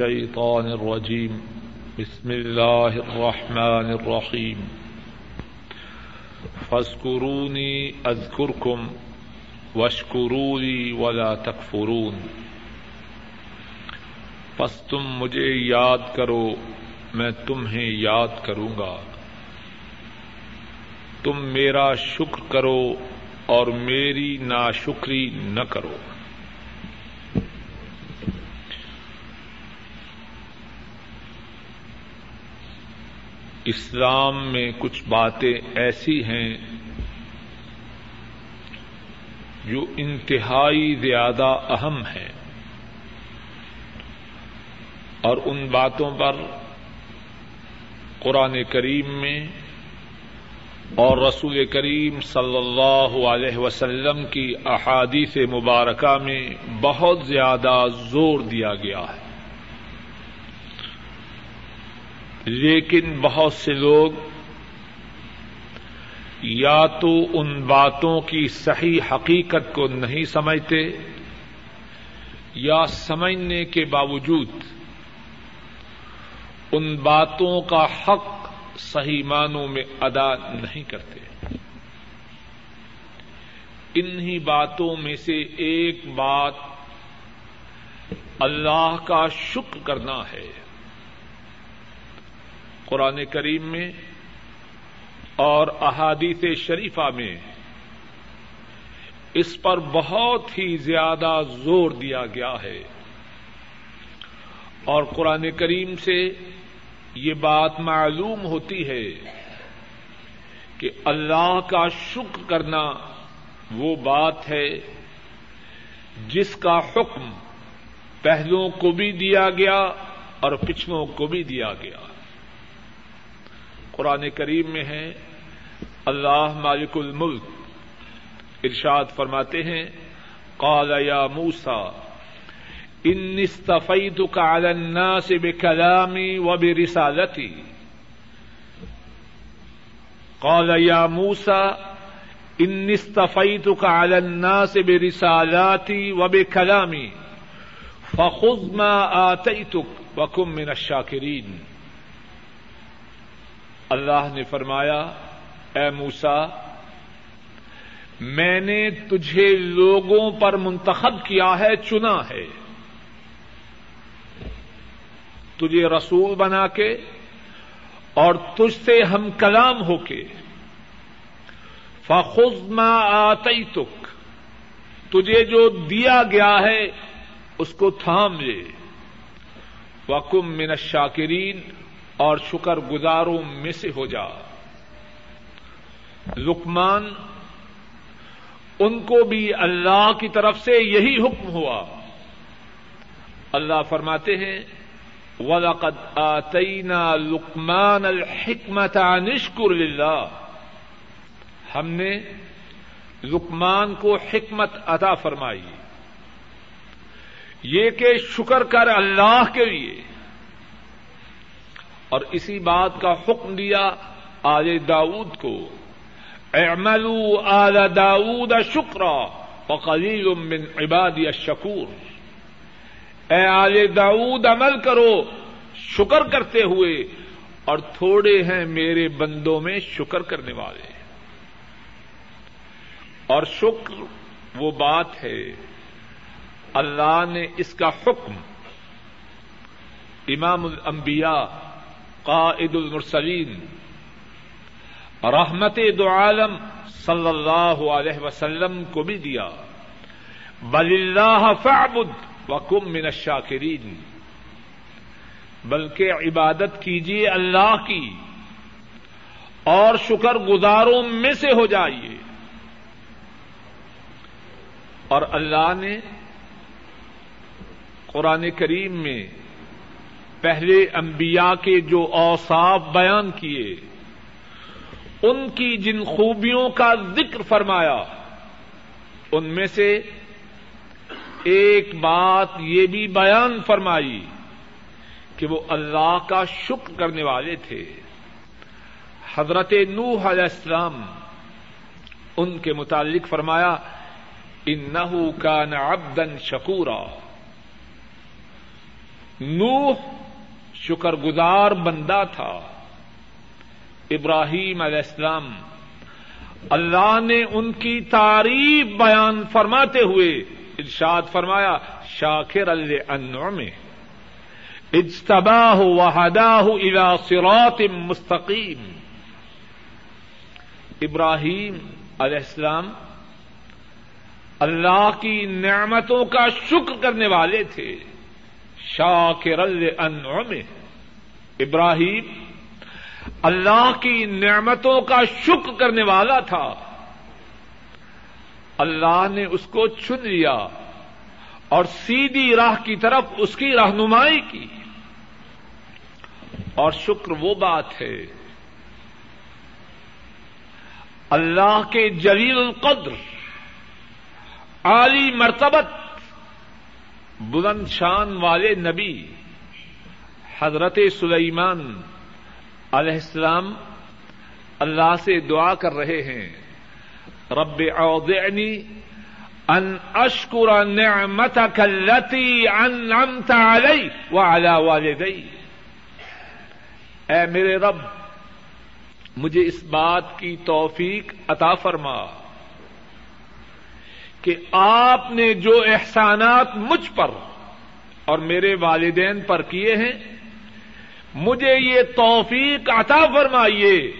الشيطان الرجيم. بسم الله الرحمن الرحيم. فاذكروني أذكركم واشكروا لي ولا تكفرون. پس تم مجھے یاد کرو، میں تمہیں یاد کروں گا. تم میرا شکر کرو اور میری ناشکری نہ کرو. اسلام میں کچھ باتیں ایسی ہیں جو انتہائی زیادہ اہم ہیں اور ان باتوں پر قرآن کریم میں اور رسول کریم صلی اللہ علیہ وسلم کی احادیث مبارکہ میں بہت زیادہ زور دیا گیا ہے۔ لیکن بہت سے لوگ یا تو ان باتوں کی صحیح حقیقت کو نہیں سمجھتے یا سمجھنے کے باوجود ان باتوں کا حق صحیح معنوں میں ادا نہیں کرتے۔ انہی باتوں میں سے ایک بات اللہ کا شکر کرنا ہے۔ قرآن کریم میں اور احادیث شریفہ میں اس پر بہت ہی زیادہ زور دیا گیا ہے۔ اور قرآن کریم سے یہ بات معلوم ہوتی ہے کہ اللہ کا شکر کرنا وہ بات ہے جس کا حکم پہلوں کو بھی دیا گیا اور پچھلوں کو بھی دیا گیا۔ قرآن کریم میں ہے اللہ مالک الملک۔ ارشاد فرماتے ہیں، قال یا موسا ان استفیتك على الناس بكلامي وبرسالتي قال يا موسى ان استفيتك على الناس برسالاتي وبكلامي فخذ ما آتيتك وكن من الشاكرين اللہ نے فرمایا، اے موسا میں نے تجھے لوگوں پر منتخب کیا ہے، چنا ہے۔ تجھے رسول بنا کے اور تجھ سے ہم کلام ہو کے۔ فخما آتی تک تجھے جو دیا گیا ہے، اس کو تھام لے۔ وکم من شاکرین اور شکر گزاروں میں سے ہو جا۔ لکمان ان کو بھی اللہ کی طرف سے یہی حکم ہوا۔ اللہ فرماتے ہیں، وَلَقَدْ آتَيْنَا لُقْمَانَ الْحِكْمَةَ نِشْكُرْ لِلَّهِ۔ ہم نے لقمان کو حکمت عطا فرمائی۔ یہ کہ شکر کر اللہ کے لیے۔ اور اسی بات کا حکم دیا آل داود کو۔ اعملوا آل داود شکرا وقلیل من عبادی الشکور۔ اے آل داود عمل کرو، شکر کرتے ہوئے اور تھوڑے ہیں میرے بندوں میں شکر کرنے والے۔ اور شکر وہ بات ہے، اللہ نے اس کا حکم، امام الانبیاء قائد المرسلین۔ رحمت دو عالم صلی اللہ علیہ وسلم کو بھی دیا۔ بل اللہ فعبد وکم من الشاکرین بلکہ عبادت کیجیے اللہ کی۔ اور شکر گزاروں میں سے ہو جائیے۔ اور اللہ نے قرآن کریم میں پہلے انبیاء کے جو اوصاف بیان کیے، ان کی جن خوبیوں کا ذکر فرمایا، ان میں سے ایک بات یہ بھی بیان فرمائی کہ وہ اللہ کا شکر کرنے والے تھے۔ حضرت نوح علیہ السلام ان کے متعلق فرمایا ان کا نبدن شکورا۔ نوح شکر گزار بندہ تھا۔ ابراہیم علیہ السلام اللہ نے ان کی تعریف بیان فرماتے ہوئے ارشاد فرمایا شاخر النعم اجتباہ وحداہ الى صراط مستقیم۔ ابراہیم علیہ السلام اللہ کی نعمتوں کا شکر کرنے والے تھے۔ شاکر الانعم. ابراہیم، اللہ کی نعمتوں کا شکر کرنے والا تھا۔ اللہ نے اس کو چن لیا اور سیدھی راہ کی طرف اس کی رہنمائی کی۔ اور شکر وہ بات ہے، اللہ کے جلیل القدر، عالی مرتبت بلند شان والے نبی حضرت سلیمان علیہ السلام اللہ سے دعا کر رہے ہیں۔ رب اوزعنی ان اشکر نعمتك التي انعمت علی وعلى والدی۔ اے میرے رب، مجھے اس بات کی توفیق عطا فرما۔ کہ آپ نے جو احسانات مجھ پر اور میرے والدین پر کیے ہیں، مجھے یہ توفیق عطا فرمائیے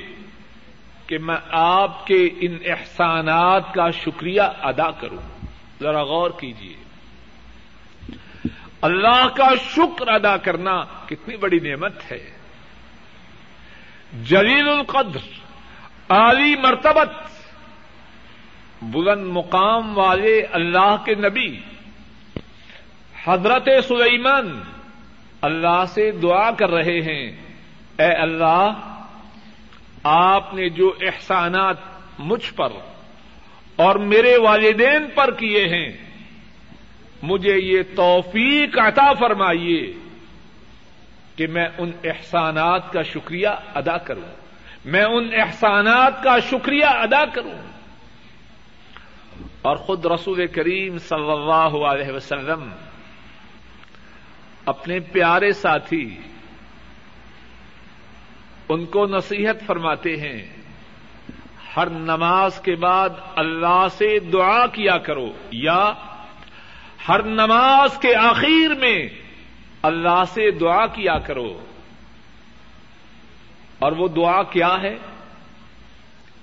کہ میں آپ کے ان احسانات کا شکریہ ادا کروں۔ ذرا غور کیجیے اللہ کا شکر ادا کرنا کتنی بڑی نعمت ہے۔ جلیل القدر، عالی مرتبت بلند مقام والے اللہ کے نبی، حضرت سلیمان اللہ سے دعا کر رہے ہیں، اے اللہ، آپ نے جو احسانات مجھ پر اور میرے والدین پر کیے ہیں، مجھے یہ توفیق عطا فرمائیے کہ میں ان احسانات کا شکریہ ادا کروں۔ میں ان احسانات کا شکریہ ادا کروں۔ اور خود رسول کریم صلی اللہ علیہ وسلم اپنے پیارے ساتھی ان کو نصیحت فرماتے ہیں، ہر نماز کے بعد اللہ سے دعا کیا کرو، یا ہر نماز کے آخر میں اللہ سے دعا کیا کرو۔ اور وہ دعا کیا ہے؟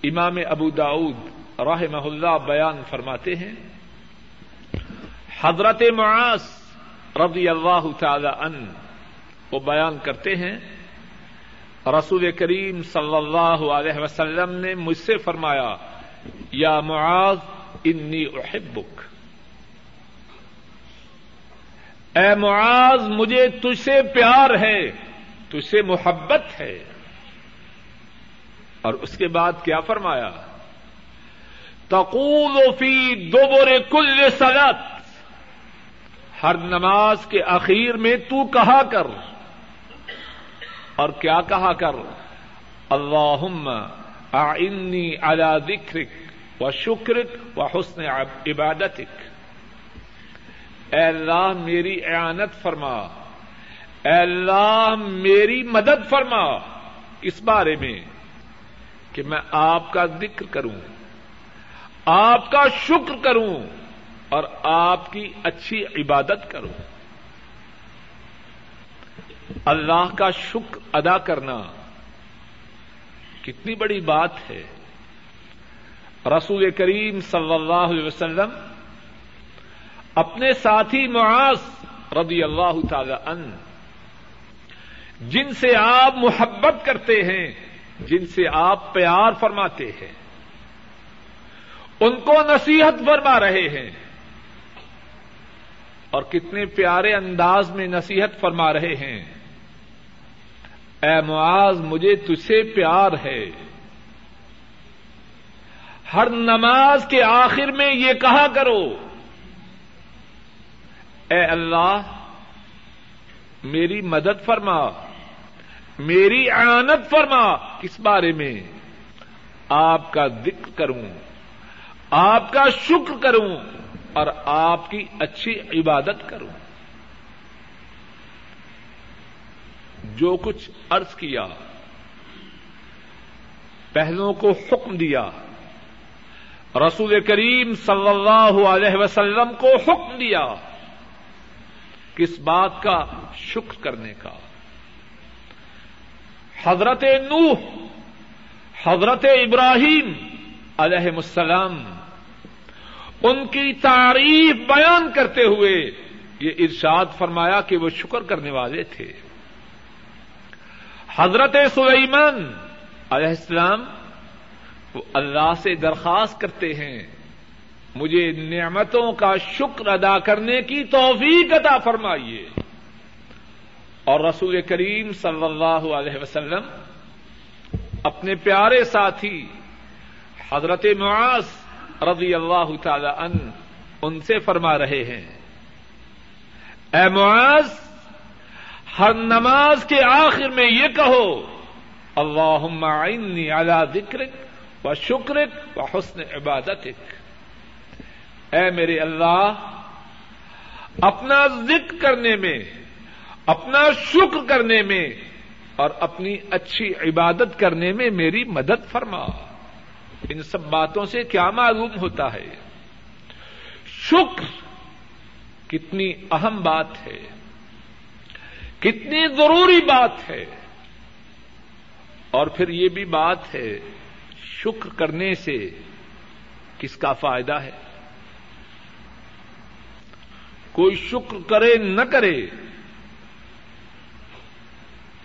امام ابو داود راہ اللہ بیان فرماتے ہیں۔ حضرت معاذ رضی اللہ تعالی ان وہ بیان کرتے ہیں۔ رسول کریم صلی اللہ علیہ وسلم نے مجھ سے فرمایا، یا معاذ، انی احبک۔ اے معاذ، مجھے تجھ سے پیار ہے، تجھ سے محبت ہے۔ اور اس کے بعد کیا فرمایا؟ تقول فی دوبر کل سلط ہر نماز کے اخیر میں تو کہا کر۔ اور کیا کہا کر؟ اللہ آئنی على ذکرک و شکرک و حسن عبادتک۔ اے اللہ میری اعانت فرما۔ اے اللہ میری مدد فرما۔ اس بارے میں کہ میں آپ کا ذکر کروں۔ آپ کا شکر کروں اور آپ کی اچھی عبادت کرو اللہ کا شکر ادا کرنا کتنی بڑی بات ہے۔ رسول کریم صلی اللہ علیہ وسلم اپنے ساتھی معاذ رضی اللہ تعالی ان جن سے آپ محبت کرتے ہیں، جن سے آپ پیار فرماتے ہیں۔ ان کو نصیحت فرما رہے ہیں۔ اور کتنے پیارے انداز میں نصیحت فرما رہے ہیں۔ اے معاذ، مجھے تجھ سے پیار ہے۔ ہر نماز کے آخر میں یہ کہا کرو، اے اللہ، میری مدد فرما، میری آنت فرما۔ کس بارے میں آپ کا ذکر کروں۔ آپ کا شکر کروں اور آپ کی اچھی عبادت کروں۔ جو کچھ عرض کیا، پہلوں کو حکم دیا۔ رسول کریم صلی اللہ علیہ وسلم کو حکم دیا کس بات کا شکر کرنے کا۔ حضرت نوح، حضرت ابراہیم علیہ السلام ان کی تعریف بیان کرتے ہوئے یہ ارشاد فرمایا کہ وہ شکر کرنے والے تھے۔ حضرت سلیمان علیہ السلام وہ اللہ سے درخواست کرتے ہیں، مجھے نعمتوں کا شکر ادا کرنے کی توفیق عطا فرمائیے۔ اور رسول کریم صلی اللہ علیہ وسلم اپنے پیارے ساتھی حضرت معاذ رضی اللہ تعالی ان ان سے فرما رہے ہیں، اے معاذ، ہر نماز کے آخر میں یہ کہو اللہ عینی علی ذکرک و شکرک و حسن عبادتک۔ اے میرے اللہ، اپنا ذکر کرنے میں، اپنا شکر کرنے میں اور اپنی اچھی عبادت کرنے میں میری مدد فرما۔ ان سب باتوں سے کیا معلوم ہوتا ہے؟ شکر کتنی اہم بات ہے، کتنی ضروری بات ہے، اور پھر یہ بھی بات ہے، شکر کرنے سے کس کا فائدہ ہے؟ کوئی شکر کرے نہ کرے،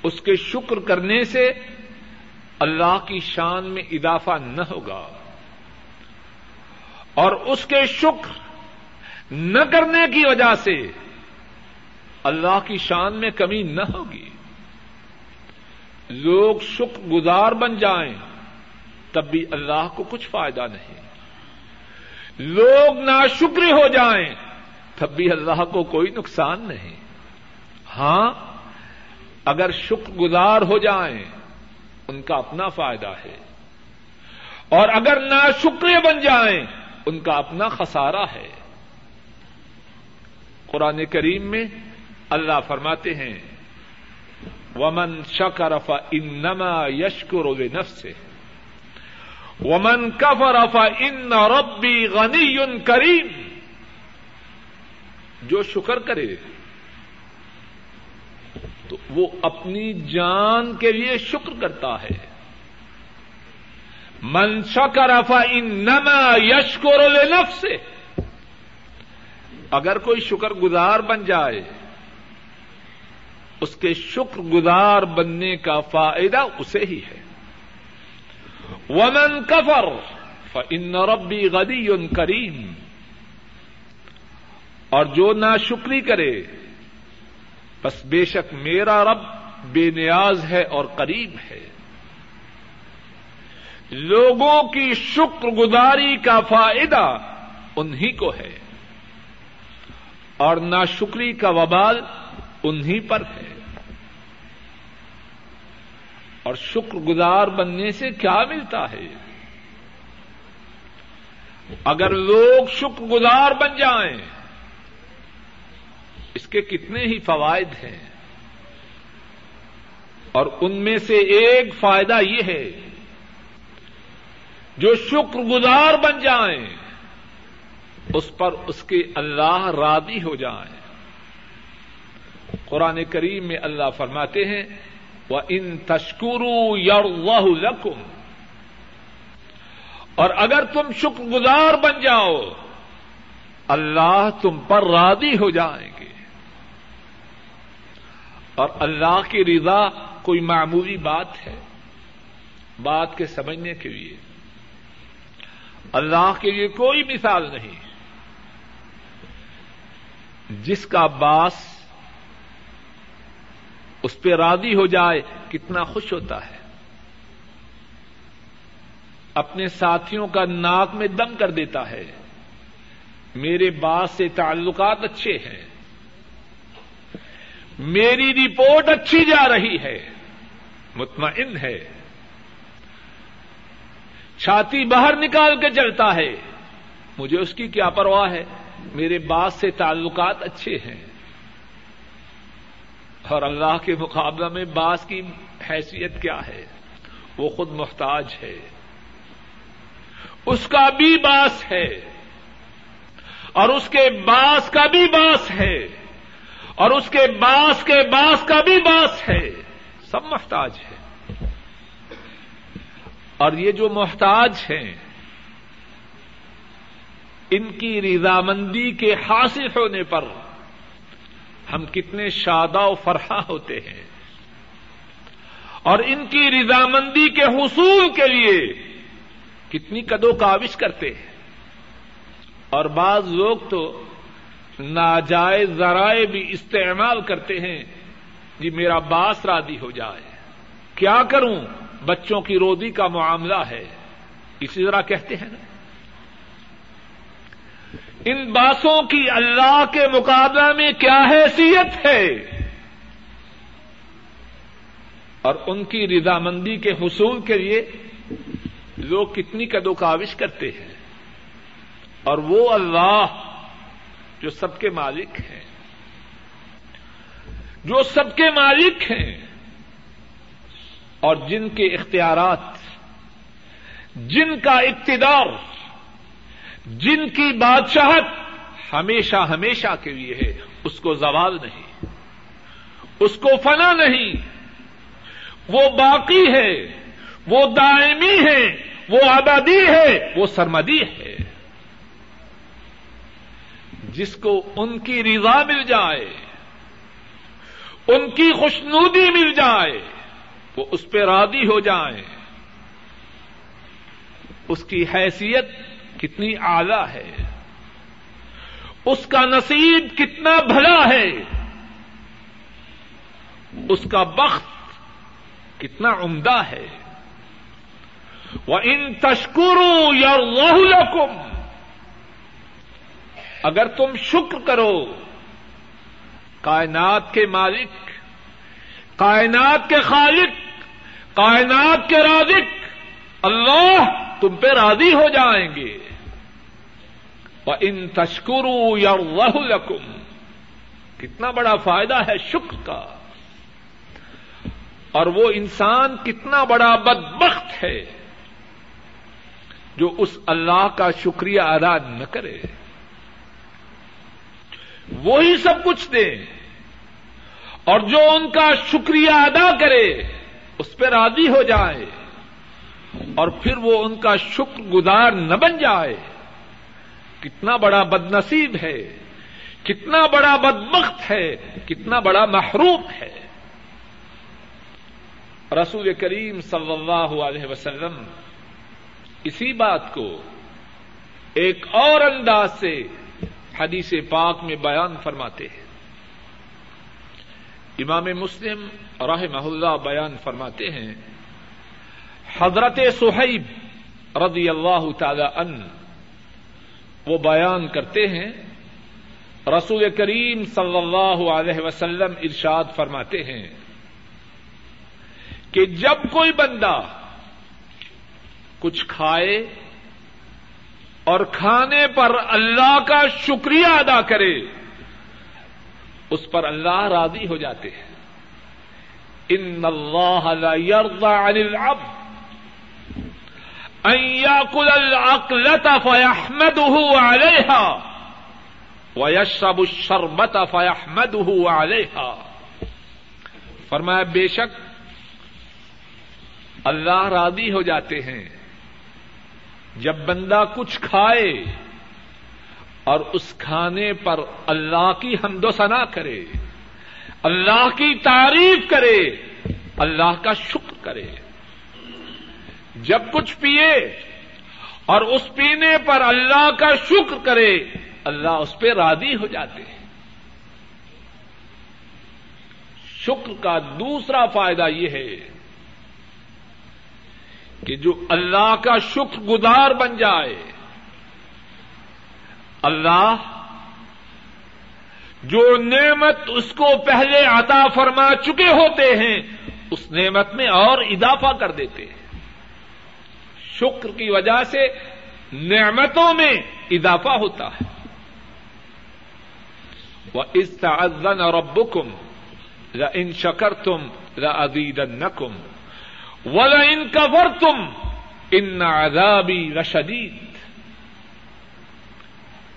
اس کے شکر کرنے سے اللہ کی شان میں اضافہ نہ ہوگا اور اس کے شکر نہ کرنے کی وجہ سے اللہ کی شان میں کمی نہ ہوگی۔ لوگ شکر گزار بن جائیں تب بھی اللہ کو کچھ فائدہ نہیں۔ لوگ ناشکر ہو جائیں تب بھی اللہ کو کوئی نقصان نہیں۔ ہاں اگر شکر گزار ہو جائیں ان کا اپنا فائدہ ہے۔ اور اگر ناشکرے بن جائیں، ان کا اپنا خسارہ ہے۔ قرآن کریم میں اللہ فرماتے ہیں، ومن شکرف انما یشکر نفس سے ومن کفرف ان ربی غنی کریم جو شکر کرے تو وہ اپنی جان کے لیے شکر کرتا ہے۔ من شکر افا ان یشکر نفس سے اگر کوئی شکر گزار بن جائے، اس کے شکر گزار بننے کا فائدہ اسے ہی ہے۔ ومن کفر ان ربی غدی کریم۔ اور جو نہ شکری کرے بس بے شک میرا رب بے نیاز ہے اور قریب ہے۔ لوگوں کی شکر گزاری کا فائدہ انہی کو ہے اور ناشکری کا وبال انہی پر ہے۔ اور شکر گزار بننے سے کیا ملتا ہے؟ اگر لوگ شکر گزار بن جائیں اس کے کتنے ہی فوائد ہیں اور ان میں سے ایک فائدہ یہ ہے، جو شکر گزار بن جائیں، اس پر اس کے اللہ رادی ہو جائیں۔ قرآن کریم میں اللہ فرماتے ہیں وہ ان تشکرو یا لکم اور اگر تم شکر گزار بن جاؤ، اللہ تم پر رادی ہو جائیں گے۔ اور اللہ کی رضا کوئی معمولی بات ہے؟ بات کے سمجھنے کے لیے۔ اللہ کے لیے کوئی مثال نہیں۔ جس کا باس اس پہ راضی ہو جائے کتنا خوش ہوتا ہے۔ اپنے ساتھیوں کا ناک میں دم کر دیتا ہے۔ میرے باس سے تعلقات اچھے ہیں۔ میری رپورٹ اچھی جا رہی ہے۔ مطمئن ہے۔ چھاتی باہر نکال کے چلتا ہے۔ مجھے اس کی کیا پرواہ ہے؟ میرے باس سے تعلقات اچھے ہیں۔ اور اللہ کے مقابلہ میں باس کی حیثیت کیا ہے؟ وہ خود محتاج ہے۔ اس کا بھی باس ہے۔ اور اس کے باس کا بھی باس ہے۔ اور اس کے باس کے باس کا بھی باس ہے سب محتاج ہے اور یہ جو محتاج ہیں ان کی رضامندی کے حاصل ہونے پر ہم کتنے شادہ و فرحا ہوتے ہیں اور ان کی رضامندی کے حصول کے لیے کتنی کدو کاوش کرتے ہیں اور بعض لوگ تو ناجائز ذرائع بھی استعمال کرتے ہیں۔ جی میرا باس رادی ہو جائے۔ کیا کروں؟ بچوں کی رودی کا معاملہ ہے۔ اسی طرح کہتے ہیں نا۔ ان باسوں کی اللہ کے مقابلہ میں کیا حیثیت ہے؟ اور ان کی رضامندی کے حصول کے لیے لوگ کتنی کدو کاوش کرتے ہیں۔ اور وہ اللہ جو سب کے مالک ہیں۔ جو سب کے مالک ہیں۔ اور جن کے اختیارات، جن کا اقتدار، جن کی بادشاہت ہمیشہ ہمیشہ کے لیے ہے، اس کو زوال نہیں، اس کو فنا نہیں۔ وہ باقی ہے، وہ دائمی ہے، وہ آبادی ہے، وہ سرمدی ہے۔ جس کو ان کی رضا مل جائے، ان کی خوشنودی مل جائے، وہ اس پہ رادی ہو جائے اس کی حیثیت کتنی اعلی ہے، اس کا نصیب کتنا بھلا ہے، اس کا بخت کتنا عمدہ ہے۔ وہ ان تشکروں یا لکم اگر تم شکر کرو، کائنات کے مالک، کائنات کے خالق، کائنات کے رازق، اللہ تم پہ راضی ہو جائیں گے۔ ان تشکرو یا لکم کتنا بڑا فائدہ ہے شکر کا۔ اور وہ انسان کتنا بڑا بدبخت ہے جو اس اللہ کا شکریہ ادا نہ کرے۔ وہی سب کچھ دے۔ اور جو ان کا شکریہ ادا کرے، اس پہ راضی ہو جائے۔ اور پھر وہ ان کا شکر گزار نہ بن جائے۔ کتنا بڑا بد نصیب ہے، کتنا بڑا بدبخت ہے، کتنا بڑا محروم ہے۔ رسول کریم صلی اللہ علیہ وسلم اسی بات کو ایک اور انداز سے حدیث پاک میں بیان فرماتے ہیں۔ امام مسلم راہ اللہ بیان فرماتے ہیں، حضرت سہیب رضی اللہ تعالی ان وہ بیان کرتے ہیں، رسول کریم صلی اللہ علیہ وسلم ارشاد فرماتے ہیں کہ جب کوئی بندہ کچھ کھائے اور کھانے پر اللہ کا شکریہ ادا کرے، اس پر اللہ راضی ہو جاتے ہیں۔ ان اللہ لا يرضى عن العبد۔ ياكل العقلة فيحمده عليها ويشرب الشربة فيحمده عليها فرمایا، بے شک اللہ راضی ہو جاتے ہیں۔ جب بندہ کچھ کھائے اور اس کھانے پر اللہ کی حمد و ثنا کرے، اللہ کی تعریف کرے، اللہ کا شکر کرے۔ جب کچھ پیے اور اس پینے پر اللہ کا شکر کرے، اللہ اس پہ رادی ہو جاتے ہیں۔ شکر کا دوسرا فائدہ یہ ہے کہ جو اللہ کا شکر گزار بن جائے، اللہ جو نعمت اس کو پہلے عطا فرما چکے ہوتے ہیں، اس نعمت میں اور اضافہ کر دیتے ہیں۔ شکر کی وجہ سے نعمتوں میں اضافہ ہوتا ہے۔ وہ استعزن اور ابکم ان شکر تم ادید ولا ان کفر تم ان عذابی رشدید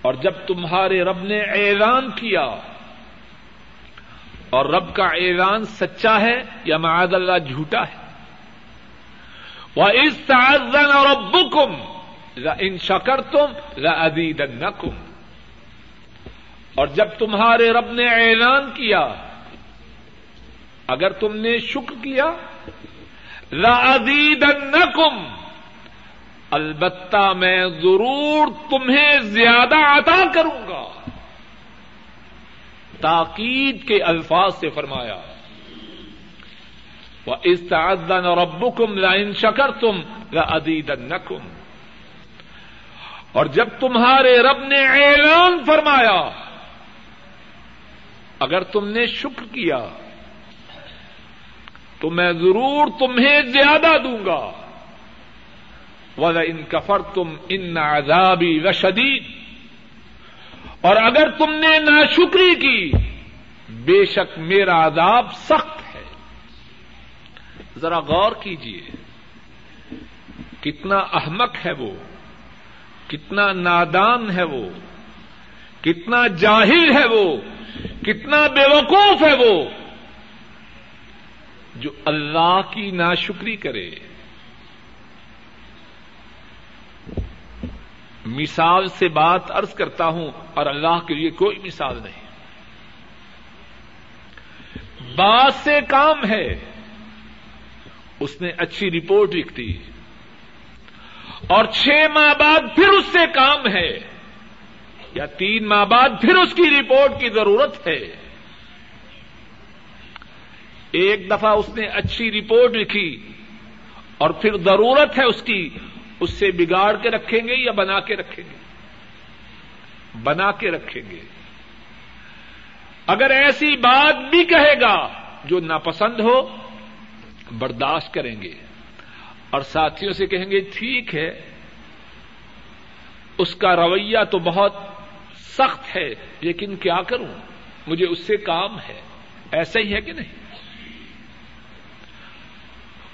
اور جب تمہارے رب نے اعلان کیا، اور رب کا اعلان سچا ہے یا معاذ اللہ جھوٹا ہے؟ وہ اس تعزن اور ابو کم ان شکر تم اور جب تمہارے رب نے اعلان کیا، اگر تم نے شکر کیا لدید البتہ میں ضرور تمہیں زیادہ عطا کروں گا۔ تاکید کے الفاظ سے فرمایا وہ اس تعدن اور ابو کم لائن شکر تم ادید نکم اور جب تمہارے رب نے اعلان فرمایا، اگر تم نے شکر کیا تو میں ضرور تمہیں زیادہ دوں گا۔ ولا ان کفر تم ان عذابی رشدید اور اگر تم نے ناشکری کی، بے شک میرا عذاب سخت ہے۔ ذرا غور کیجیے کتنا احمق ہے وہ، کتنا نادان ہے وہ، کتنا جاہل ہے وہ، کتنا بے وقوف ہے وہ۔ جو اللہ کی ناشکری کرے۔ مثال سے بات ارض کرتا ہوں اور اللہ کے لیے کوئی مثال نہیں۔ بات سے کام ہے۔ اس نے اچھی رپورٹ لکھ دی اور چھ ماہ بعد پھر اس سے کام ہے۔ یا تین ماہ بعد پھر اس کی رپورٹ کی ضرورت ہے۔ ایک دفعہ اس نے اچھی رپورٹ لکھی اور پھر ضرورت ہے اس کی، اس سے بگاڑ کے رکھیں گے یا بنا کے رکھیں گے؟ بنا کے رکھیں گے۔ اگر ایسی بات بھی کہے گا جو ناپسند ہو، برداشت کریں گے۔ اور ساتھیوں سے کہیں گے، ٹھیک ہے، اس کا رویہ تو بہت سخت ہے، لیکن کیا کروں؟ مجھے اس سے کام ہے۔ ایسا ہی ہے کہ نہیں؟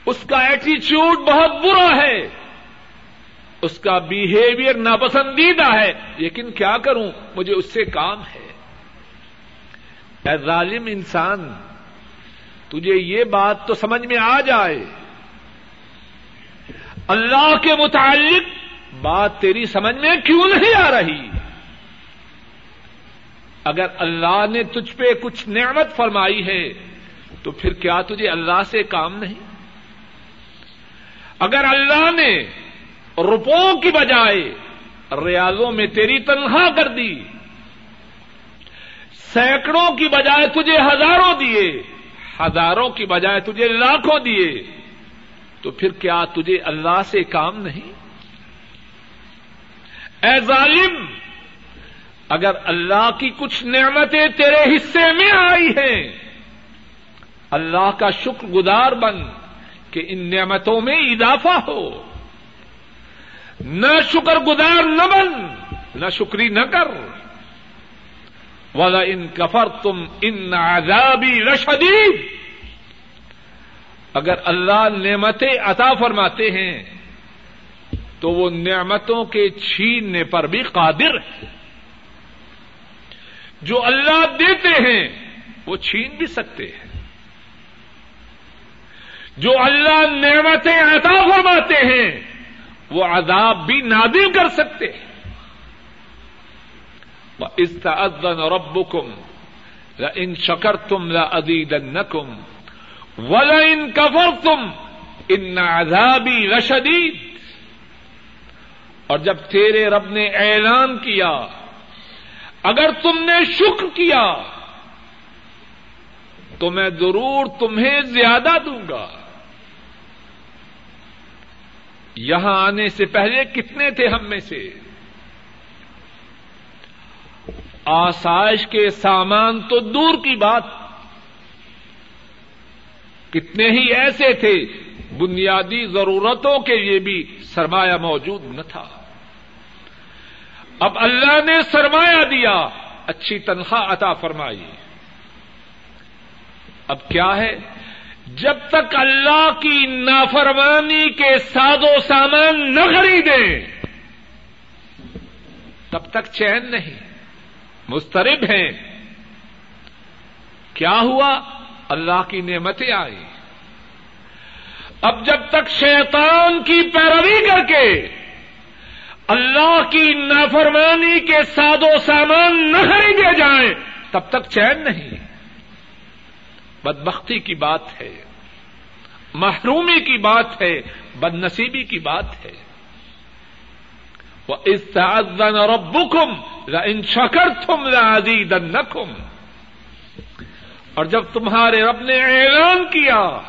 اس کا ایٹیچیوڈ بہت برا ہے۔ اس کا بہیویئر ناپسندیدہ ہے۔ لیکن کیا کروں؟ مجھے اس سے کام ہے۔ اے ظالم انسان، تجھے یہ بات تو سمجھ میں آ جائے۔ اللہ کے متعلق بات تیری سمجھ میں کیوں نہیں آ رہی؟ اگر اللہ نے تجھ پہ کچھ نعمت فرمائی ہے، تو پھر کیا تجھے اللہ سے کام نہیں؟ اگر اللہ نے روپوں کی بجائے ریاضوں میں تیری تنخواہ کر دی، سینکڑوں کی بجائے تجھے ہزاروں دیے، ہزاروں کی بجائے تجھے لاکھوں دیے، تو پھر کیا تجھے اللہ سے کام نہیں؟ اے ظالم، اگر اللہ کی کچھ نعمتیں تیرے حصے میں آئی ہیں، اللہ کا شکر گزار بن۔ کہ ان نعمتوں میں اضافہ ہو۔ نہ شکر گزار نہ بن، نہ شکری نہ کر۔ والا ان کفر تم ان عذابی رشدید اگر اللہ نعمتیں عطا فرماتے ہیں، تو وہ نعمتوں کے چھیننے پر بھی قادر ہے جو اللہ دیتے ہیں، وہ چھین بھی سکتے ہیں۔ جو اللہ نعمتیں عطا فرماتے ہیں، وہ عذاب بھی نادر کر سکتے ہیں۔ استعدن ربکم ان شکر تم لا ادید نکم ولا ان کفر تم ان عذابی رشدید اور جب تیرے رب نے اعلان کیا، اگر تم نے شکر کیا، تو میں ضرور تمہیں زیادہ دوں گا۔ یہاں آنے سے پہلے کتنے تھے ہم میں سے؟ آسائش کے سامان تو دور کی بات۔ کتنے ہی ایسے تھے، بنیادی ضرورتوں کے لیے بھی سرمایہ موجود نہ تھا۔ اب اللہ نے سرمایہ دیا، اچھی تنخواہ عطا فرمائی۔ اب کیا ہے؟ جب تک اللہ کی نافرمانی کے ساد و سامان نہ خریدیں، تب تک چین نہیں۔ مسترب ہیں۔ کیا ہوا؟ اللہ کی نعمتیں آئی اب جب تک شیطان کی پیروی کر کے اللہ کی نافرمانی کے ساد و سامان نہ خریدے جائیں، تب تک چین نہیں۔ بدبختی کی بات ہے۔ محرومی کی بات ہے بد نصیبی کی بات ہے۔ وہ اس رب کم ان شکر تم رازی اور جب تمہارے رب نے اعلان کیا،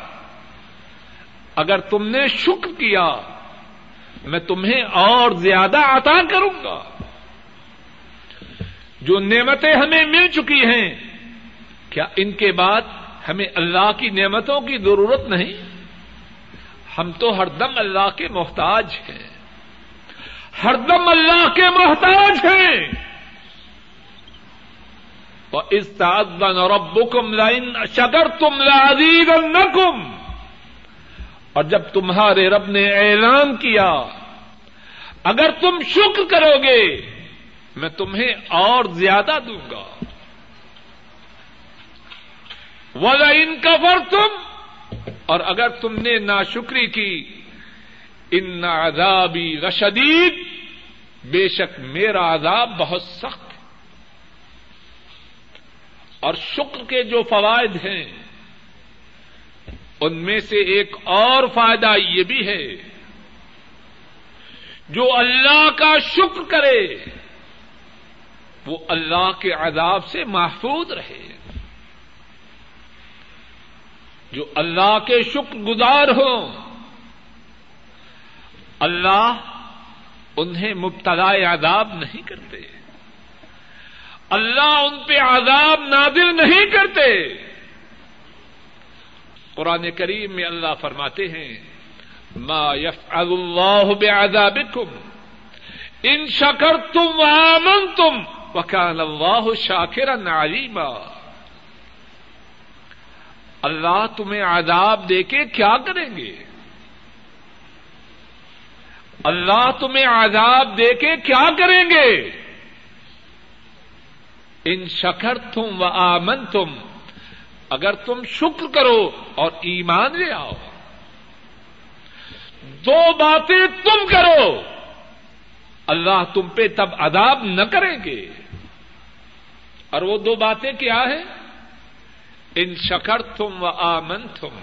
اگر تم نے شکر کیا، میں تمہیں اور زیادہ عطا کروں گا۔ جو نعمتیں ہمیں مل چکی ہیں، کیا ان کے بعد ہمیں اللہ کی نعمتوں کی ضرورت نہیں؟ ہم تو ہر دم اللہ کے محتاج ہیں۔ ہر دم اللہ کے محتاج ہیں۔ اور اس بن اور ابکم لائن شگر تم لازیز اور جب تمہارے رب نے اعلان کیا، اگر تم شکر کرو گے، میں تمہیں اور زیادہ دوں گا۔ ولا ان کا تم اور اگر تم نے ناشکری کی، ان عذابی رشدید بے شک میرا عذاب بہت سخت ہے۔ اور شکر کے جو فوائد ہیں، ان میں سے ایک اور فائدہ یہ بھی ہے، جو اللہ کا شکر کرے، وہ اللہ کے عذاب سے محفوظ رہے۔ جو اللہ کے شکر گزار ہوں۔ اللہ انہیں مبتلا عذاب نہیں کرتے۔ اللہ ان پہ عذاب نادل نہیں کرتے۔ قرآن کریم میں اللہ فرماتے ہیں، ما يفعل اللہ بعذابكم ان شکر تم آمن تم وکان اللہ شاکر علیما۔ اللہ تمہیں عذاب دے کے کیا کریں گے؟ اللہ تمہیں عذاب دے کے کیا کریں گے؟ ان شکر تم و آمن تم اگر تم شکر کرو اور ایمان لے آؤ۔ دو باتیں تم کرو، اللہ تم پہ تب عذاب نہ کریں گے۔ اور وہ دو باتیں کیا ہیں؟ ان شکر تم و آمن تم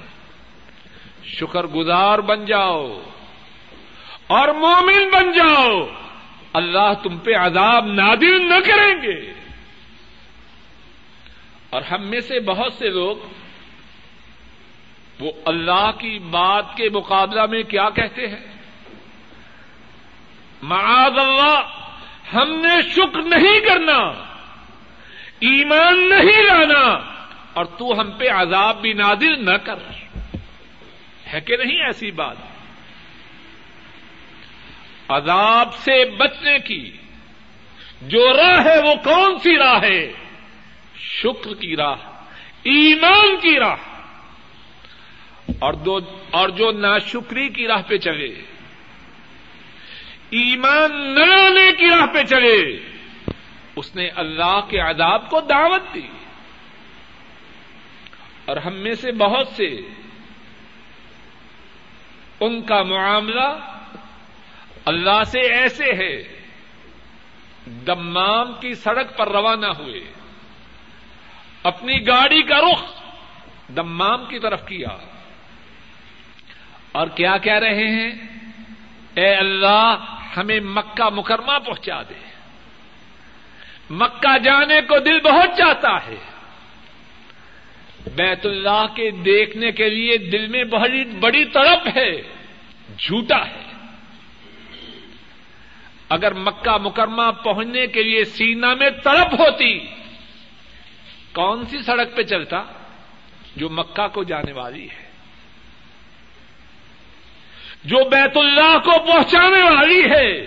شکر گزار بن جاؤ اور مومن بن جاؤ۔ اللہ تم پہ عذاب نادر نہ کریں گے۔ اور ہم میں سے بہت سے لوگ وہ اللہ کی بات کے مقابلہ میں کیا کہتے ہیں؟ معاذ اللہ، ہم نے شکر نہیں کرنا، ایمان نہیں لانا۔ اور تو ہم پہ عذاب بھی نادر نہ کر۔ ہے کہ نہیں ایسی بات؟ عذاب سے بچنے کی جو راہ ہے وہ کون سی راہ ہے؟ شکر کی راہ، ایمان کی راہ۔ اور دو، اور جو ناشکری کی راہ پہ چلے، ایمان نہ لانے کی راہ پہ چلے، اس نے اللہ کے عذاب کو دعوت دی۔ اور ہم میں سے بہت سے ان کا معاملہ اللہ سے ایسے ہے، دمام کی سڑک پر روانہ ہوئے، اپنی گاڑی کا رخ دمام کی طرف کیا۔ اور کیا کہہ رہے ہیں؟ اے اللہ، ہمیں مکہ مکرمہ پہنچا دے۔ مکہ جانے کو دل بہت چاہتا ہے۔ بیت اللہ کے دیکھنے کے لیے دل میں بڑی بڑی تڑپ ہے، جھوٹا ہے۔ اگر مکہ مکرمہ پہنچنے کے لیے سینا میں تڑپ ہوتی، کون سی سڑک پہ چلتا جو مکہ کو جانے والی ہے؟ جو بیت اللہ کو پہنچانے والی ہے۔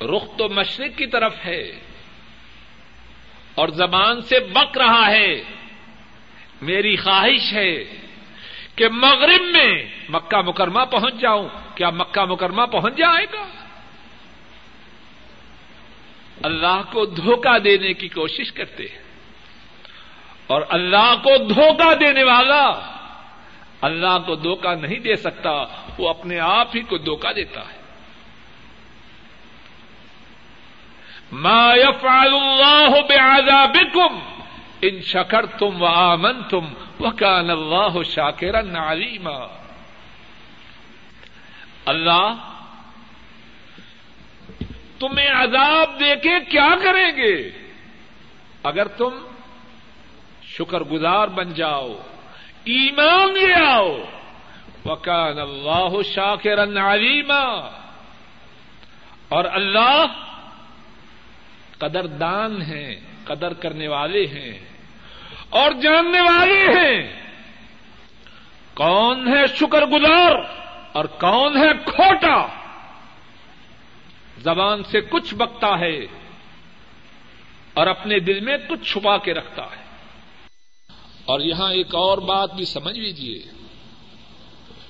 رخ تو مشرق کی طرف ہے اور زبان سے بک رہا ہے۔ میری خواہش ہے کہ مغرب میں مکہ مکرمہ پہنچ جاؤں۔ کیا مکہ مکرمہ پہنچ جائے گا؟ اللہ کو دھوکہ دینے کی کوشش کرتے ہیں۔ اور اللہ کو دھوکہ دینے والا اللہ کو دھوکہ نہیں دے سکتا، وہ اپنے آپ ہی کو دھوکہ دیتا ہے۔ ما يفعل اللہ بعذابكم ان شکر تم و آمن تم وہ کان اللہ شاکر علیما۔ اللہ تمہیں عذاب دے کے کیا کریں گے؟ اگر تم شکر گزار بن جاؤ، ایمان لے آؤ، وکان اللہ شاکر علیما۔ اور اللہ قدر دان ہیں، قدر کرنے والے ہیں۔ اور جاننے والے ہیں۔ کون ہے شکر گزار اور کون ہے کھوٹا؟ زبان سے کچھ بکتا ہے اور اپنے دل میں کچھ چھپا کے رکھتا ہے۔ اور یہاں ایک اور بات بھی سمجھ لیجیے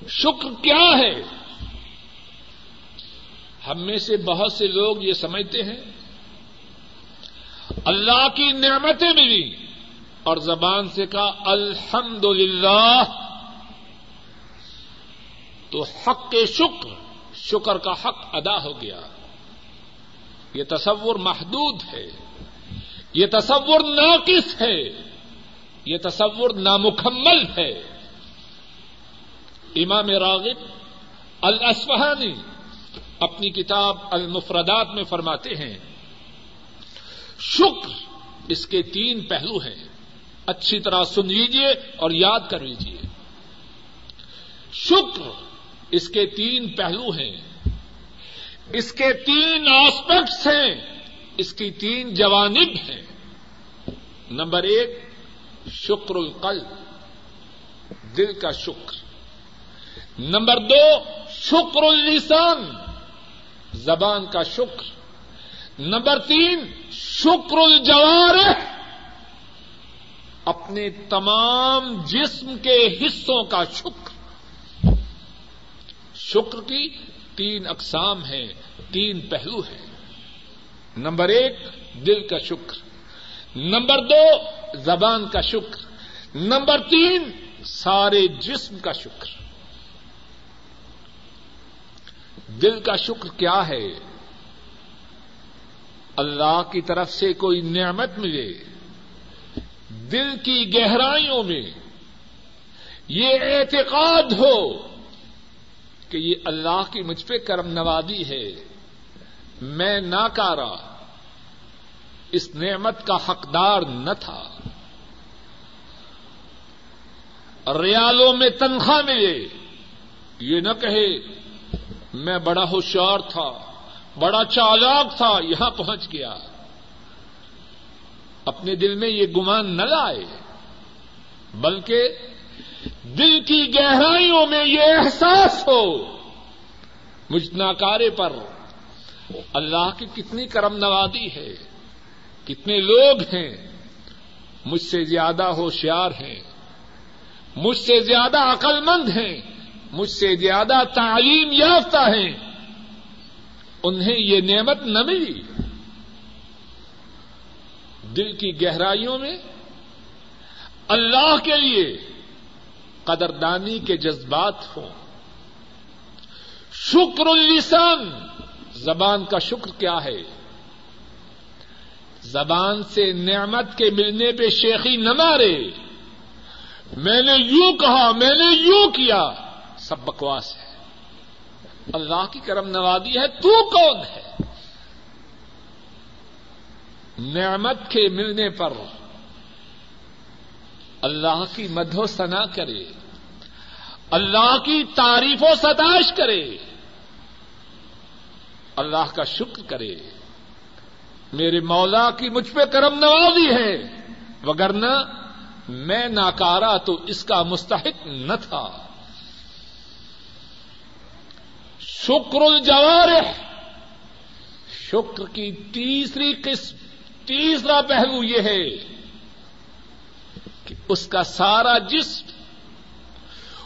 شکر کیا ہے؟ ہم میں سے بہت سے لوگ یہ سمجھتے ہیں، اللہ کی نعمتیں ملی۔ اور زبان سے کہا الحمد للہ تو حق کے شکر شکر کا حق ادا ہو گیا۔ یہ تصور محدود ہے۔ یہ تصور ناقص ہے۔ یہ تصور نامکمل ہے۔ امام راغب الاسفہانی اپنی کتاب المفردات میں فرماتے ہیں، شکر اس کے تین پہلو ہیں۔ اچھی طرح سن لیجیے اور یاد کر لیجیے شکر اس کے تین پہلو ہیں۔ اس کے تین آسپیکٹس ہیں۔ اس کی تین جوانب ہیں۔ نمبر ایک، شکر القلب، دل کا شکر۔ نمبر دو، شکر اللسان، زبان کا شکر۔ نمبر تین، شکر الجوار اپنے تمام جسم کے حصوں کا شکر۔ شکر کی تین اقسام ہیں، تین پہلو ہیں۔ نمبر ایک، دل کا شکر۔ نمبر دو، زبان کا شکر۔ نمبر تین، سارے جسم کا شکر۔ دل کا شکر کیا ہے؟ اللہ کی طرف سے کوئی نعمت ملے۔ دل کی گہرائیوں میں یہ اعتقاد ہو کہ یہ اللہ کی مجھ پہ کرم نوازی ہے، میں ناکارا اس نعمت کا حقدار نہ تھا۔ ریالوں میں تنخواہ ملے، یہ نہ کہے میں بڑا ہوشیار تھا، بڑا چالاک تھا، یہاں پہنچ گیا۔ اپنے دل میں یہ گمان نہ لائے، بلکہ دل کی گہرائیوں میں یہ احساس ہو۔ مجھ ناکارے پر اللہ کی کتنی کرم نوازی ہے، کتنے لوگ ہیں، مجھ سے زیادہ ہوشیار ہیں، مجھ سے زیادہ عقل مند ہیں، مجھ سے زیادہ تعلیم یافتہ ہیں۔ انہیں یہ نعمت نہ ملی۔ دل کی گہرائیوں میں اللہ کے لیے قدردانی کے جذبات ہوں۔ شکر اللسان، زبان کا شکر کیا ہے؟ زبان سے نعمت کے ملنے پہ شیخی نہ مارے۔ میں نے یوں کہا، میں نے یوں کیا۔ سب بکواس ہے۔ اللہ کی کرم نوازی ہے، تو کون ہے؟ نعمت کے ملنے پر اللہ کی مدھو سنا کرے، اللہ کی تعریف و ستائش کرے، اللہ کا شکر کرے۔ میرے مولا کی مجھ پہ کرم نوازی ہے، وگرنہ میں ناکارا تو اس کا مستحق نہ تھا۔ شکر الجوار شکر کی تیسری قسم تیسرا پہلو یہ ہے کہ اس کا سارا جسم،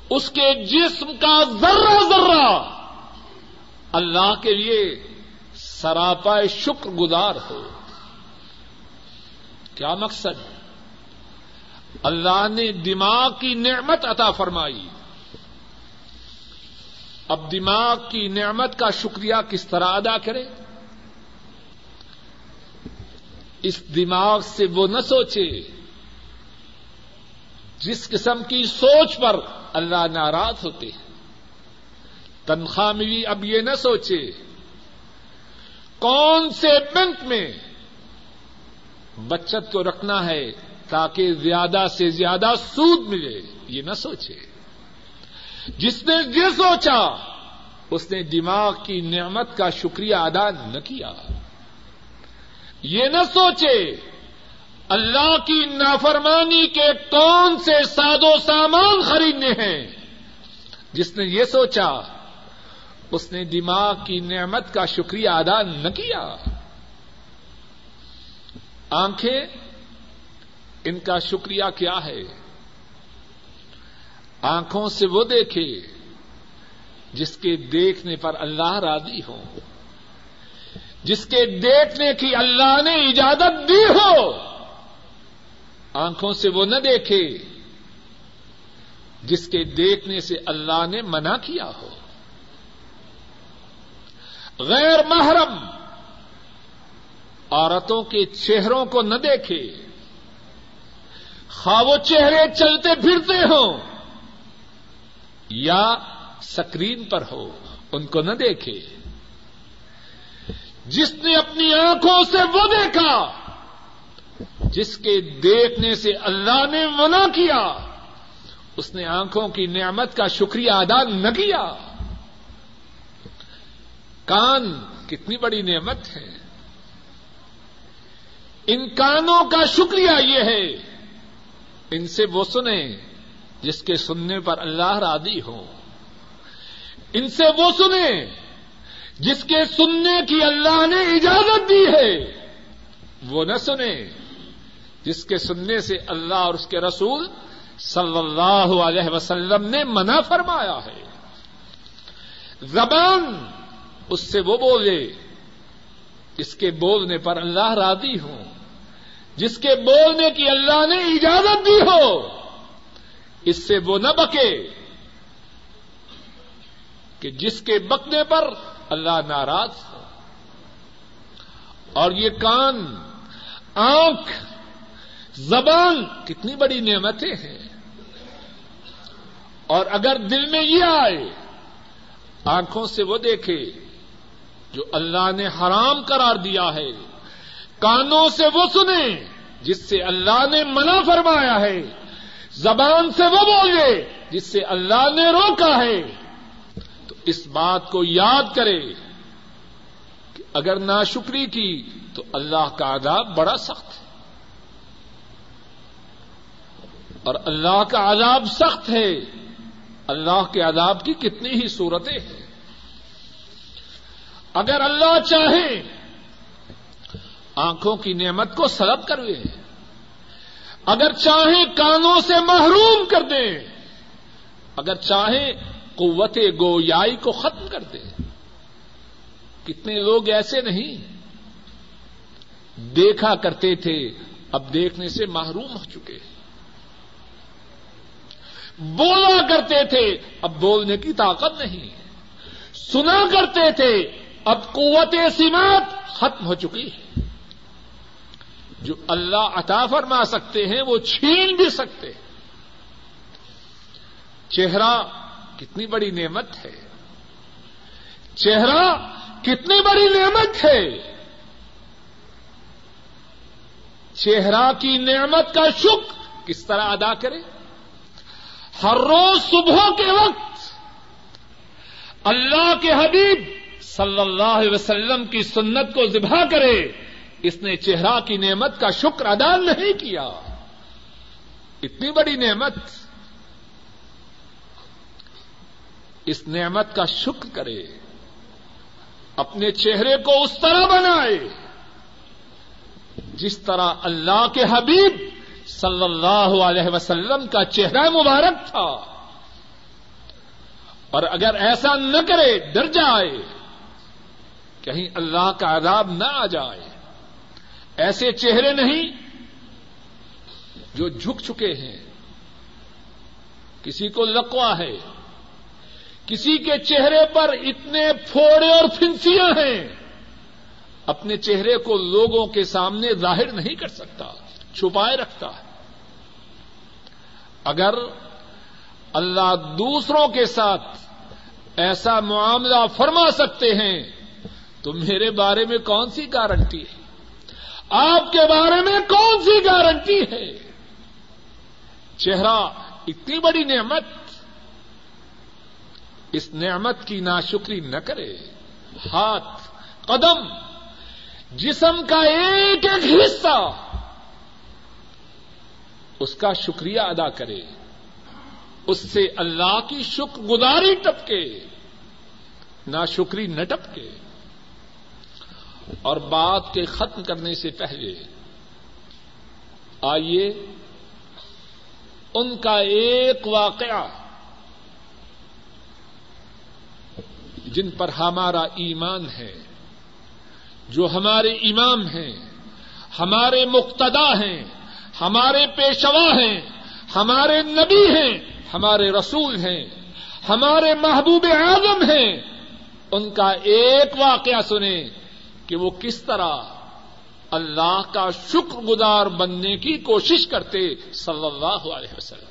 اس کے جسم کا ذرہ ذرہ اللہ کے لیے سراپا شکر گزار ہو۔ کیا مقصد؟ اللہ نے دماغ کی نعمت عطا فرمائی۔ اب دماغ کی نعمت کا شکریہ کس طرح ادا کرے؟ اس دماغ سے وہ نہ سوچے جس قسم کی سوچ پر اللہ ناراض ہوتے ہیں۔ تنخواہ ملی اب یہ نہ سوچے کون سے بینک میں بچت کو رکھنا ہے تاکہ زیادہ سے زیادہ سود ملے، یہ نہ سوچے۔ جس نے یہ سوچا، اس نے دماغ کی نعمت کا شکریہ ادا نہ کیا۔ یہ نہ سوچے، اللہ کی نافرمانی کے کون سے ساد و سامان خریدنے ہیں؟ جس نے یہ سوچا، اس نے دماغ کی نعمت کا شکریہ ادا نہ کیا۔ آنکھیں، ان کا شکریہ کیا ہے؟ آنکھوں سے وہ دیکھے جس کے دیکھنے پر اللہ راضی ہو جس کے دیکھنے کی اللہ نے اجازت دی ہو، آنکھوں سے وہ نہ دیکھے، جس کے دیکھنے سے اللہ نے منع کیا ہو۔ غیر محرم، عورتوں کے چہروں کو نہ دیکھے۔ خواہ وہ چہرے چلتے پھرتے ہوں، یا سکرین پر ہو، ان کو نہ دیکھے۔ جس نے اپنی آنکھوں سے وہ دیکھا، جس کے دیکھنے سے اللہ نے منع کیا، اس نے آنکھوں کی نعمت کا شکریہ ادا نہ کیا۔ کان کتنی بڑی نعمت ہے۔ ان کانوں کا شکریہ یہ ہے، ان سے وہ سنیں جس کے سننے پر اللہ راضی ہو ان سے وہ سنیں جس کے سننے کی اللہ نے اجازت دی ہے، وہ نہ سنیں جس کے سننے سے اللہ اور اس کے رسول صلی اللہ علیہ وسلم نے منع فرمایا ہے۔ زبان اس سے وہ بولے، جس کے بولنے پر اللہ راضی ہوں، جس کے بولنے کی اللہ نے اجازت دی ہو، اس سے وہ نہ بکے۔ کہ جس کے بکنے پر اللہ ناراض ہو۔ اور یہ کان، آنکھ، زبان کتنی بڑی نعمتیں ہیں۔ اور اگر دل میں یہ آئے، آنکھوں سے وہ دیکھے جو اللہ نے حرام قرار دیا ہے۔ کانوں سے وہ سنیں جس سے اللہ نے منع فرمایا ہے۔ زبان سے وہ بولے جس سے اللہ نے روکا ہے۔ اس بات کو یاد کرے کہ اگر ناشکری کی تو اللہ کا عذاب بڑا سخت ہے۔ اور اللہ کا عذاب سخت ہے۔ اللہ کے عذاب کی کتنی ہی صورتیں ہیں۔ اگر اللہ چاہے، آنکھوں کی نعمت کو سلب کروے اگر چاہیں کانوں سے محروم کر دیں اگر چاہیں قوت گویائی کو ختم کر دیں کتنے لوگ ایسے نہیں۔ دیکھا کرتے تھے، اب دیکھنے سے محروم ہو چکے۔ بولا کرتے تھے، اب بولنے کی طاقت نہیں۔ سنا کرتے تھے، اب قوت سماعت ختم ہو چکی ہے۔ جو اللہ عطا فرما سکتے ہیں، وہ چھین بھی سکتے۔ چہرہ کتنی بڑی نعمت ہے۔ چہرہ کتنی بڑی نعمت ہے۔ چہرہ کی نعمت کا شکر کس طرح ادا کرے۔ ہر روز صبح کے وقت اللہ کے حبیب صلی اللہ علیہ وسلم کی سنت کو ذبح کرے۔ اس نے چہرہ کی نعمت کا شکر ادا نہیں کیا۔ اتنی بڑی نعمت۔ اس نعمت کا شکر کرے، اپنے چہرے کو اس طرح بنائے، جس طرح اللہ کے حبیب صلی اللہ علیہ وسلم کا چہرہ مبارک تھا۔ اور اگر ایسا نہ کرے، ڈر جائے، کہیں اللہ کا عذاب نہ آ جائے۔ ایسے چہرے نہیں جو جھک چکے ہیں۔ کسی کو لقوا ہے۔ کسی کے چہرے پر اتنے پھوڑے اور پھنسیاں ہیں، اپنے چہرے کو لوگوں کے سامنے ظاہر نہیں کر سکتا، چھپائے رکھتا ہے۔ اگر اللہ دوسروں کے ساتھ ایسا معاملہ فرما سکتے ہیں، تو میرے بارے میں کون سی گارنٹی ہے؟ آپ کے بارے میں کون سی گارنٹی ہے؟ چہرہ اتنی بڑی نعمت اس نعمت کی ناشکری نہ کرے۔ ہاتھ، قدم، جسم کا ایک ایک حصہ اس کا شکریہ ادا کرے۔ اس سے اللہ کی شکر گزاری ٹپکے۔ نہ شکری نہ ٹپکے۔ اور بات کے ختم کرنے سے پہلے آئیے ان کا ایک واقعہ۔ جن پر ہمارا ایمان ہے، جو ہمارے امام ہیں، ہمارے مقتدا ہیں، ہمارے پیشوا ہیں، ہمارے نبی ہیں، ہمارے رسول ہیں، ہمارے محبوب اعظم ہیں۔ ان کا ایک واقعہ سنیں کہ وہ کس طرح اللہ کا شکر گزار بننے کی کوشش کرتے صلی اللہ علیہ وسلم۔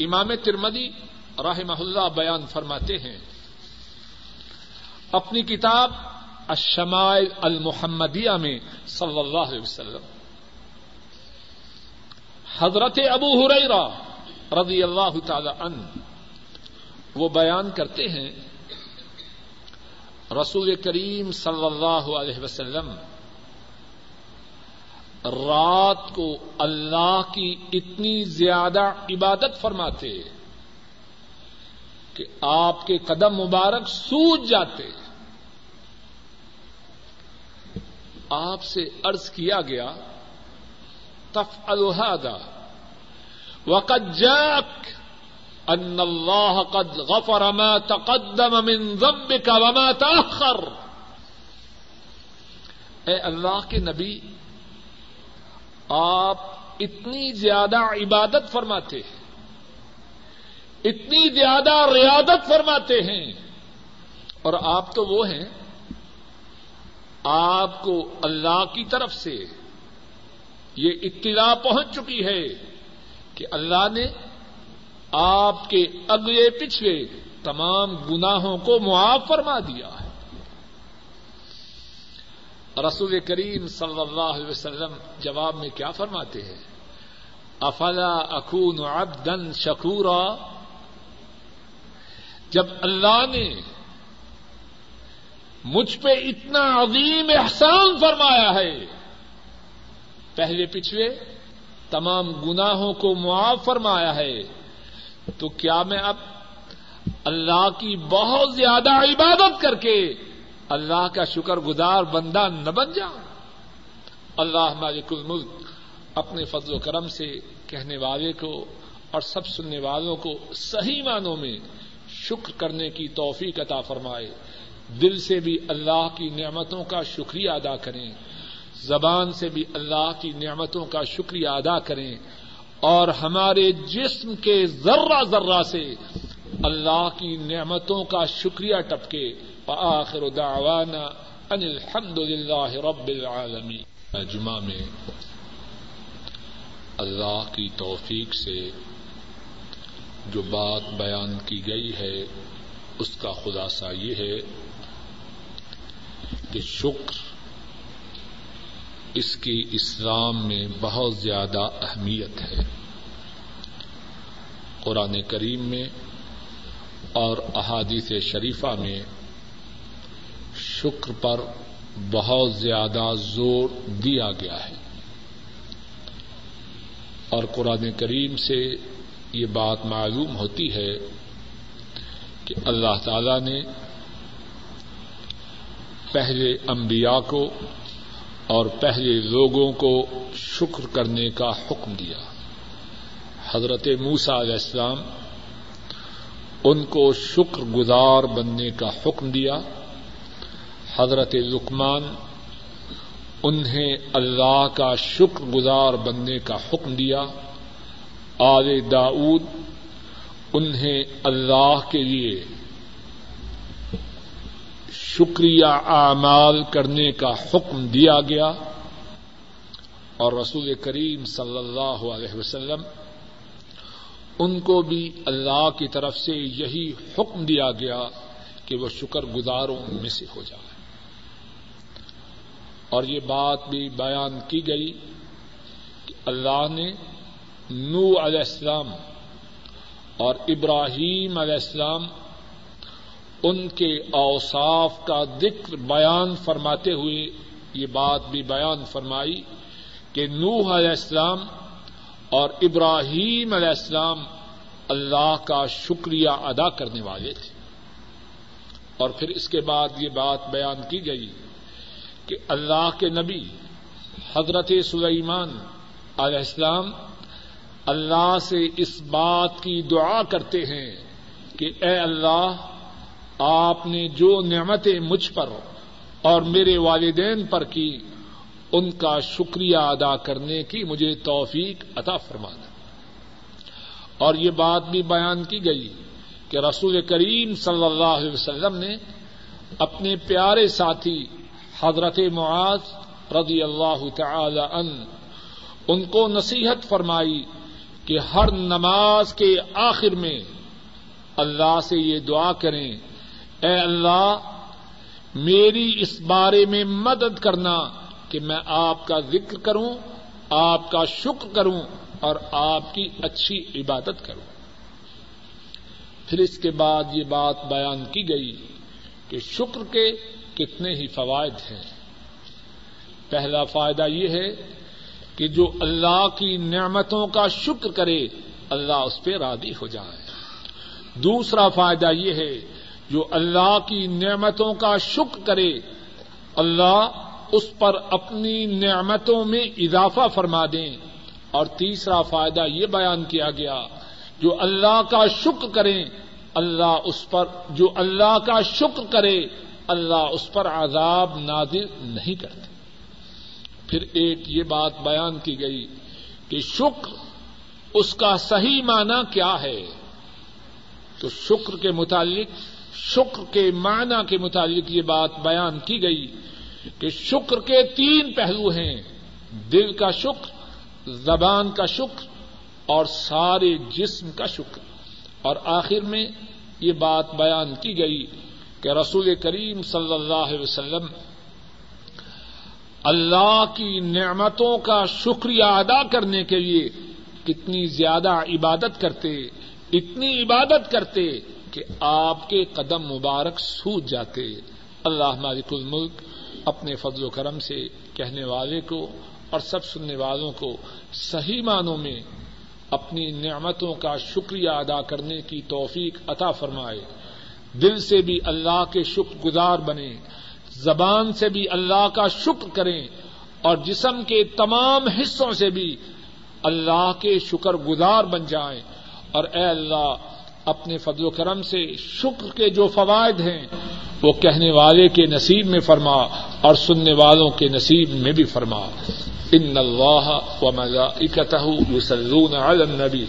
امام ترمدی راہ اللہ بیان فرماتے ہیں۔ اپنی کتاب الشمائل المحمدیہ میں صلی اللہ علیہ وسلم۔ حضرت ابو ہریرا رضی اللہ تعالی ان وہ بیان کرتے ہیں، رسول کریم صلی اللہ علیہ وسلم رات کو اللہ کی اتنی زیادہ عبادت فرماتے۔ کہ آپ کے قدم مبارک سوج جاتے آپ سے ارض کیا گیا تف الحدا وقت جاک ان اللہ قد غفر ما تقدم من ذنبك وما تاخر اے اللہ کے نبی، آپ اتنی زیادہ عبادت فرماتے ہیں۔ اتنی زیادہ ریادت فرماتے ہیں اور آپ تو وہ ہیں آپ کو اللہ کی طرف سے یہ اطلاع پہنچ چکی ہے کہ اللہ نے آپ کے اگلے پچھلے تمام گناہوں کو معاف فرما دیا ہے۔ رسول کریم صلی اللہ علیہ وسلم جواب میں کیا فرماتے ہیں؟ افلا اخون عبدا شکورا؟ جب اللہ نے مجھ پہ اتنا عظیم احسان فرمایا ہے، پہلے پچھلے تمام گناہوں کو معاف فرمایا ہے، تو کیا میں اب اللہ کی بہت زیادہ عبادت کر کے اللہ کا شکر گزار بندہ نہ بن جاؤں؟ اللہ مالک الملک اپنے فضل و کرم سے کہنے والے کو اور سب سننے والوں کو صحیح معنوں میں شکر کرنے کی توفیق عطا فرمائے۔ دل سے بھی اللہ کی نعمتوں کا شکریہ ادا کریں۔ زبان سے بھی اللہ کی نعمتوں کا شکریہ ادا کریں۔ اور ہمارے جسم کے ذرہ ذرہ سے اللہ کی نعمتوں کا شکریہ ٹپکے۔ آخر دعوانا ان الحمد للہ رب العالمین۔ جمعہ میں اللہ کی توفیق سے جو بات بیان کی گئی ہے، اس کا خلاصہ یہ ہے کہ شکر اس کی اسلام میں بہت زیادہ اہمیت ہے۔ قرآن کریم میں اور احادیث شریفہ میں شکر پر بہت زیادہ زور دیا گیا ہے۔ اور قرآن کریم سے یہ بات معلوم ہوتی ہے کہ اللہ تعالی نے پہلے انبیاء کو اور پہلے لوگوں کو شکر کرنے کا حکم دیا۔ حضرت موسا علیہ السلام ان کو شکر گزار بننے کا حکم دیا۔ حضرت لکمان انہیں اللہ کا شکر گزار بننے کا حکم دیا۔ آل داود انہیں اللہ کے لیے شکریہ اعمال کرنے کا حکم دیا گیا اور رسول کریم صلی اللہ علیہ وسلم ان کو بھی اللہ کی طرف سے یہی حکم دیا گیا کہ وہ شکر گزاروں میں سے ہو جائے۔ اور یہ بات بھی بیان کی گئی کہ اللہ نے نو علیہ السلام اور ابراہیم علیہ السلام ان کے اوصاف کا ذکر بیان فرماتے ہوئے یہ بات بھی بیان فرمائی کہ نوح علیہ السلام اور ابراہیم علیہ السلام اللہ کا شکریہ ادا کرنے والے تھے۔ اور پھر اس کے بعد یہ بات بیان کی گئی کہ اللہ کے نبی حضرت سلیمان علیہ السلام اللہ سے اس بات کی دعا کرتے ہیں کہ اے اللہ، آپ نے جو نعمتیں مجھ پر اور میرے والدین پر کی، ان کا شکریہ ادا کرنے کی مجھے توفیق عطا فرمانا۔ اور یہ بات بھی بیان کی گئی کہ رسول کریم صلی اللہ علیہ وسلم نے اپنے پیارے ساتھی حضرت معاذ رضی اللہ تعالی ان ان کو نصیحت فرمائی کہ ہر نماز کے آخر میں اللہ سے یہ دعا کریں، اے اللہ، میری اس بارے میں مدد کرنا کہ میں آپ کا ذکر کروں، آپ کا شکر کروں اور آپ کی اچھی عبادت کروں۔ پھر اس کے بعد یہ بات بیان کی گئی کہ شکر کے کتنے ہی فوائد ہیں۔ پہلا فائدہ یہ ہے کہ جو اللہ کی نعمتوں کا شکر کرے، اللہ اس پہ راضی ہو جائے۔ دوسرا فائدہ یہ ہے، جو اللہ کی نعمتوں کا شکر کرے، اللہ اس پر اپنی نعمتوں میں اضافہ فرما دیں اور تیسرا فائدہ یہ بیان کیا گیا، جو اللہ کا شکر کریں اللہ اس پر، جو اللہ کا شکر کرے، اللہ اس پر عذاب نازل نہیں کرتے۔ پھر ایک یہ بات بیان کی گئی کہ شکر اس کا صحیح معنی کیا ہے؟ تو شکر کے متعلق، شکر کے معنی کے متعلق یہ بات بیان کی گئی کہ شکر کے تین پہلو ہیں۔ دل کا شکر، زبان کا شکر اور سارے جسم کا شکر۔ اور آخر میں یہ بات بیان کی گئی کہ رسول کریم صلی اللہ علیہ وسلم اللہ کی نعمتوں کا شکریہ ادا کرنے کے لیے کتنی زیادہ عبادت کرتے، اتنی عبادت کرتے کہ آپ کے قدم مبارک سوج جاتے۔ اللہ مالک الملک اپنے فضل و کرم سے کہنے والے کو اور سب سننے والوں کو صحیح معنوں میں اپنی نعمتوں کا شکریہ ادا کرنے کی توفیق عطا فرمائے۔ دل سے بھی اللہ کے شکر گزار بنے۔ زبان سے بھی اللہ کا شکر کریں اور جسم کے تمام حصوں سے بھی اللہ کے شکر گزار بن جائیں۔ اور اے اللہ، اپنے فضل و کرم سے شکر کے جو فوائد ہیں، وہ کہنے والے کے نصیب میں فرما اور سننے والوں کے نصیب میں بھی فرما۔ ان اللہ و ملائکتہ یصلون علی النبی۔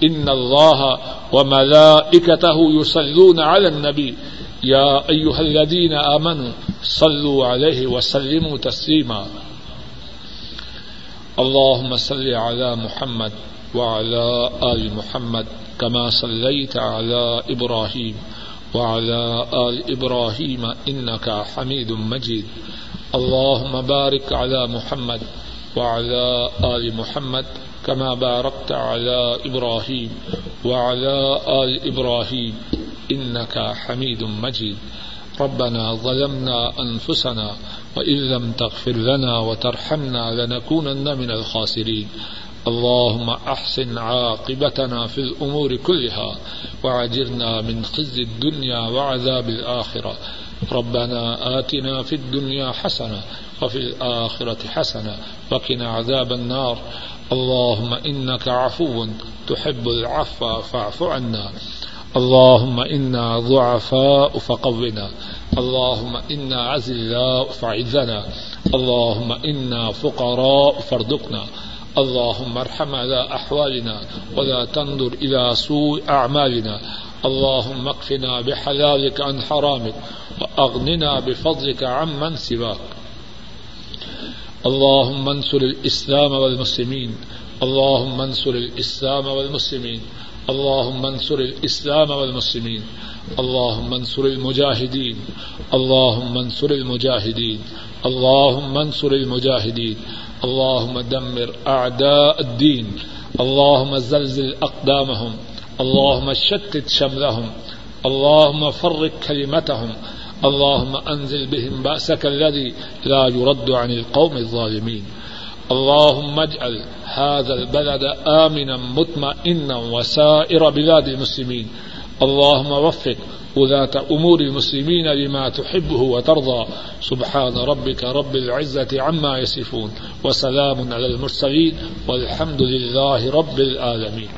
ان اللہ و ملائکتہ یصلون علی النبی۔ یا ایها الذین آمنوا صلوا علیہ وسلموا تسلیما اللهم صل على محمد وعلى آل محمد كما صليت على إبراهيم وعلى آل إبراهيم إنك حميد مجيد. اللهم بارك على محمد وعلى آل محمد كما باركت على إبراهيم وعلى آل إبراهيم إنك حميد مجيد. ربنا ظلمنا أنفسنا وإن لم تغفر لنا وترحمنا لنكونن من الخاسرين. اللهم احسن عاقبتنا في الامور كلها وعجرنا من خزي الدنيا وعذاب الاخره ربنا آتنا في الدنيا حسنة وفي الآخرة حسنة وقنا عذاب النار. اللهم إنك عفو تحب العفو فاعف عنا. اللهم إنا ضعفاء فقونا. اللهم إنا عزلاء فعزنا. اللهم إنا فقراء فارزقنا. اللهم ارحم على أحوالنا ولا تنظر إلى سوء أعمالنا. اللهم اكفنا بحلالك عن حرامك وأغننا بفضلك عمن سواك. اللهم انصر الإسلام والمسلمين. اللهم انصر الإسلام والمسلمين. اللهم انصر الإسلام والمسلمين، اللهم انصر المجاهدين، اللهم انصر المجاهدين، اللهم انصر المجاهدين، اللهم دمر أعداء الدين، اللهم زلزل أقدامهم اللهم شتت شملهم، اللهم فرق كلمتهم، اللهم أنزل بهم بأسك الذي لا يرد عن القوم الظالمين. اللهم اجعل هذا البلد آمنا، مطمئنا وسائر بلاد المسلمين. اللهم وفق ولاة أمور المسلمين لما تحبه وترضى. سبحان ربك رب العزة عما يصفون. وسلام على المرسلين، والحمد لله رب العالمين.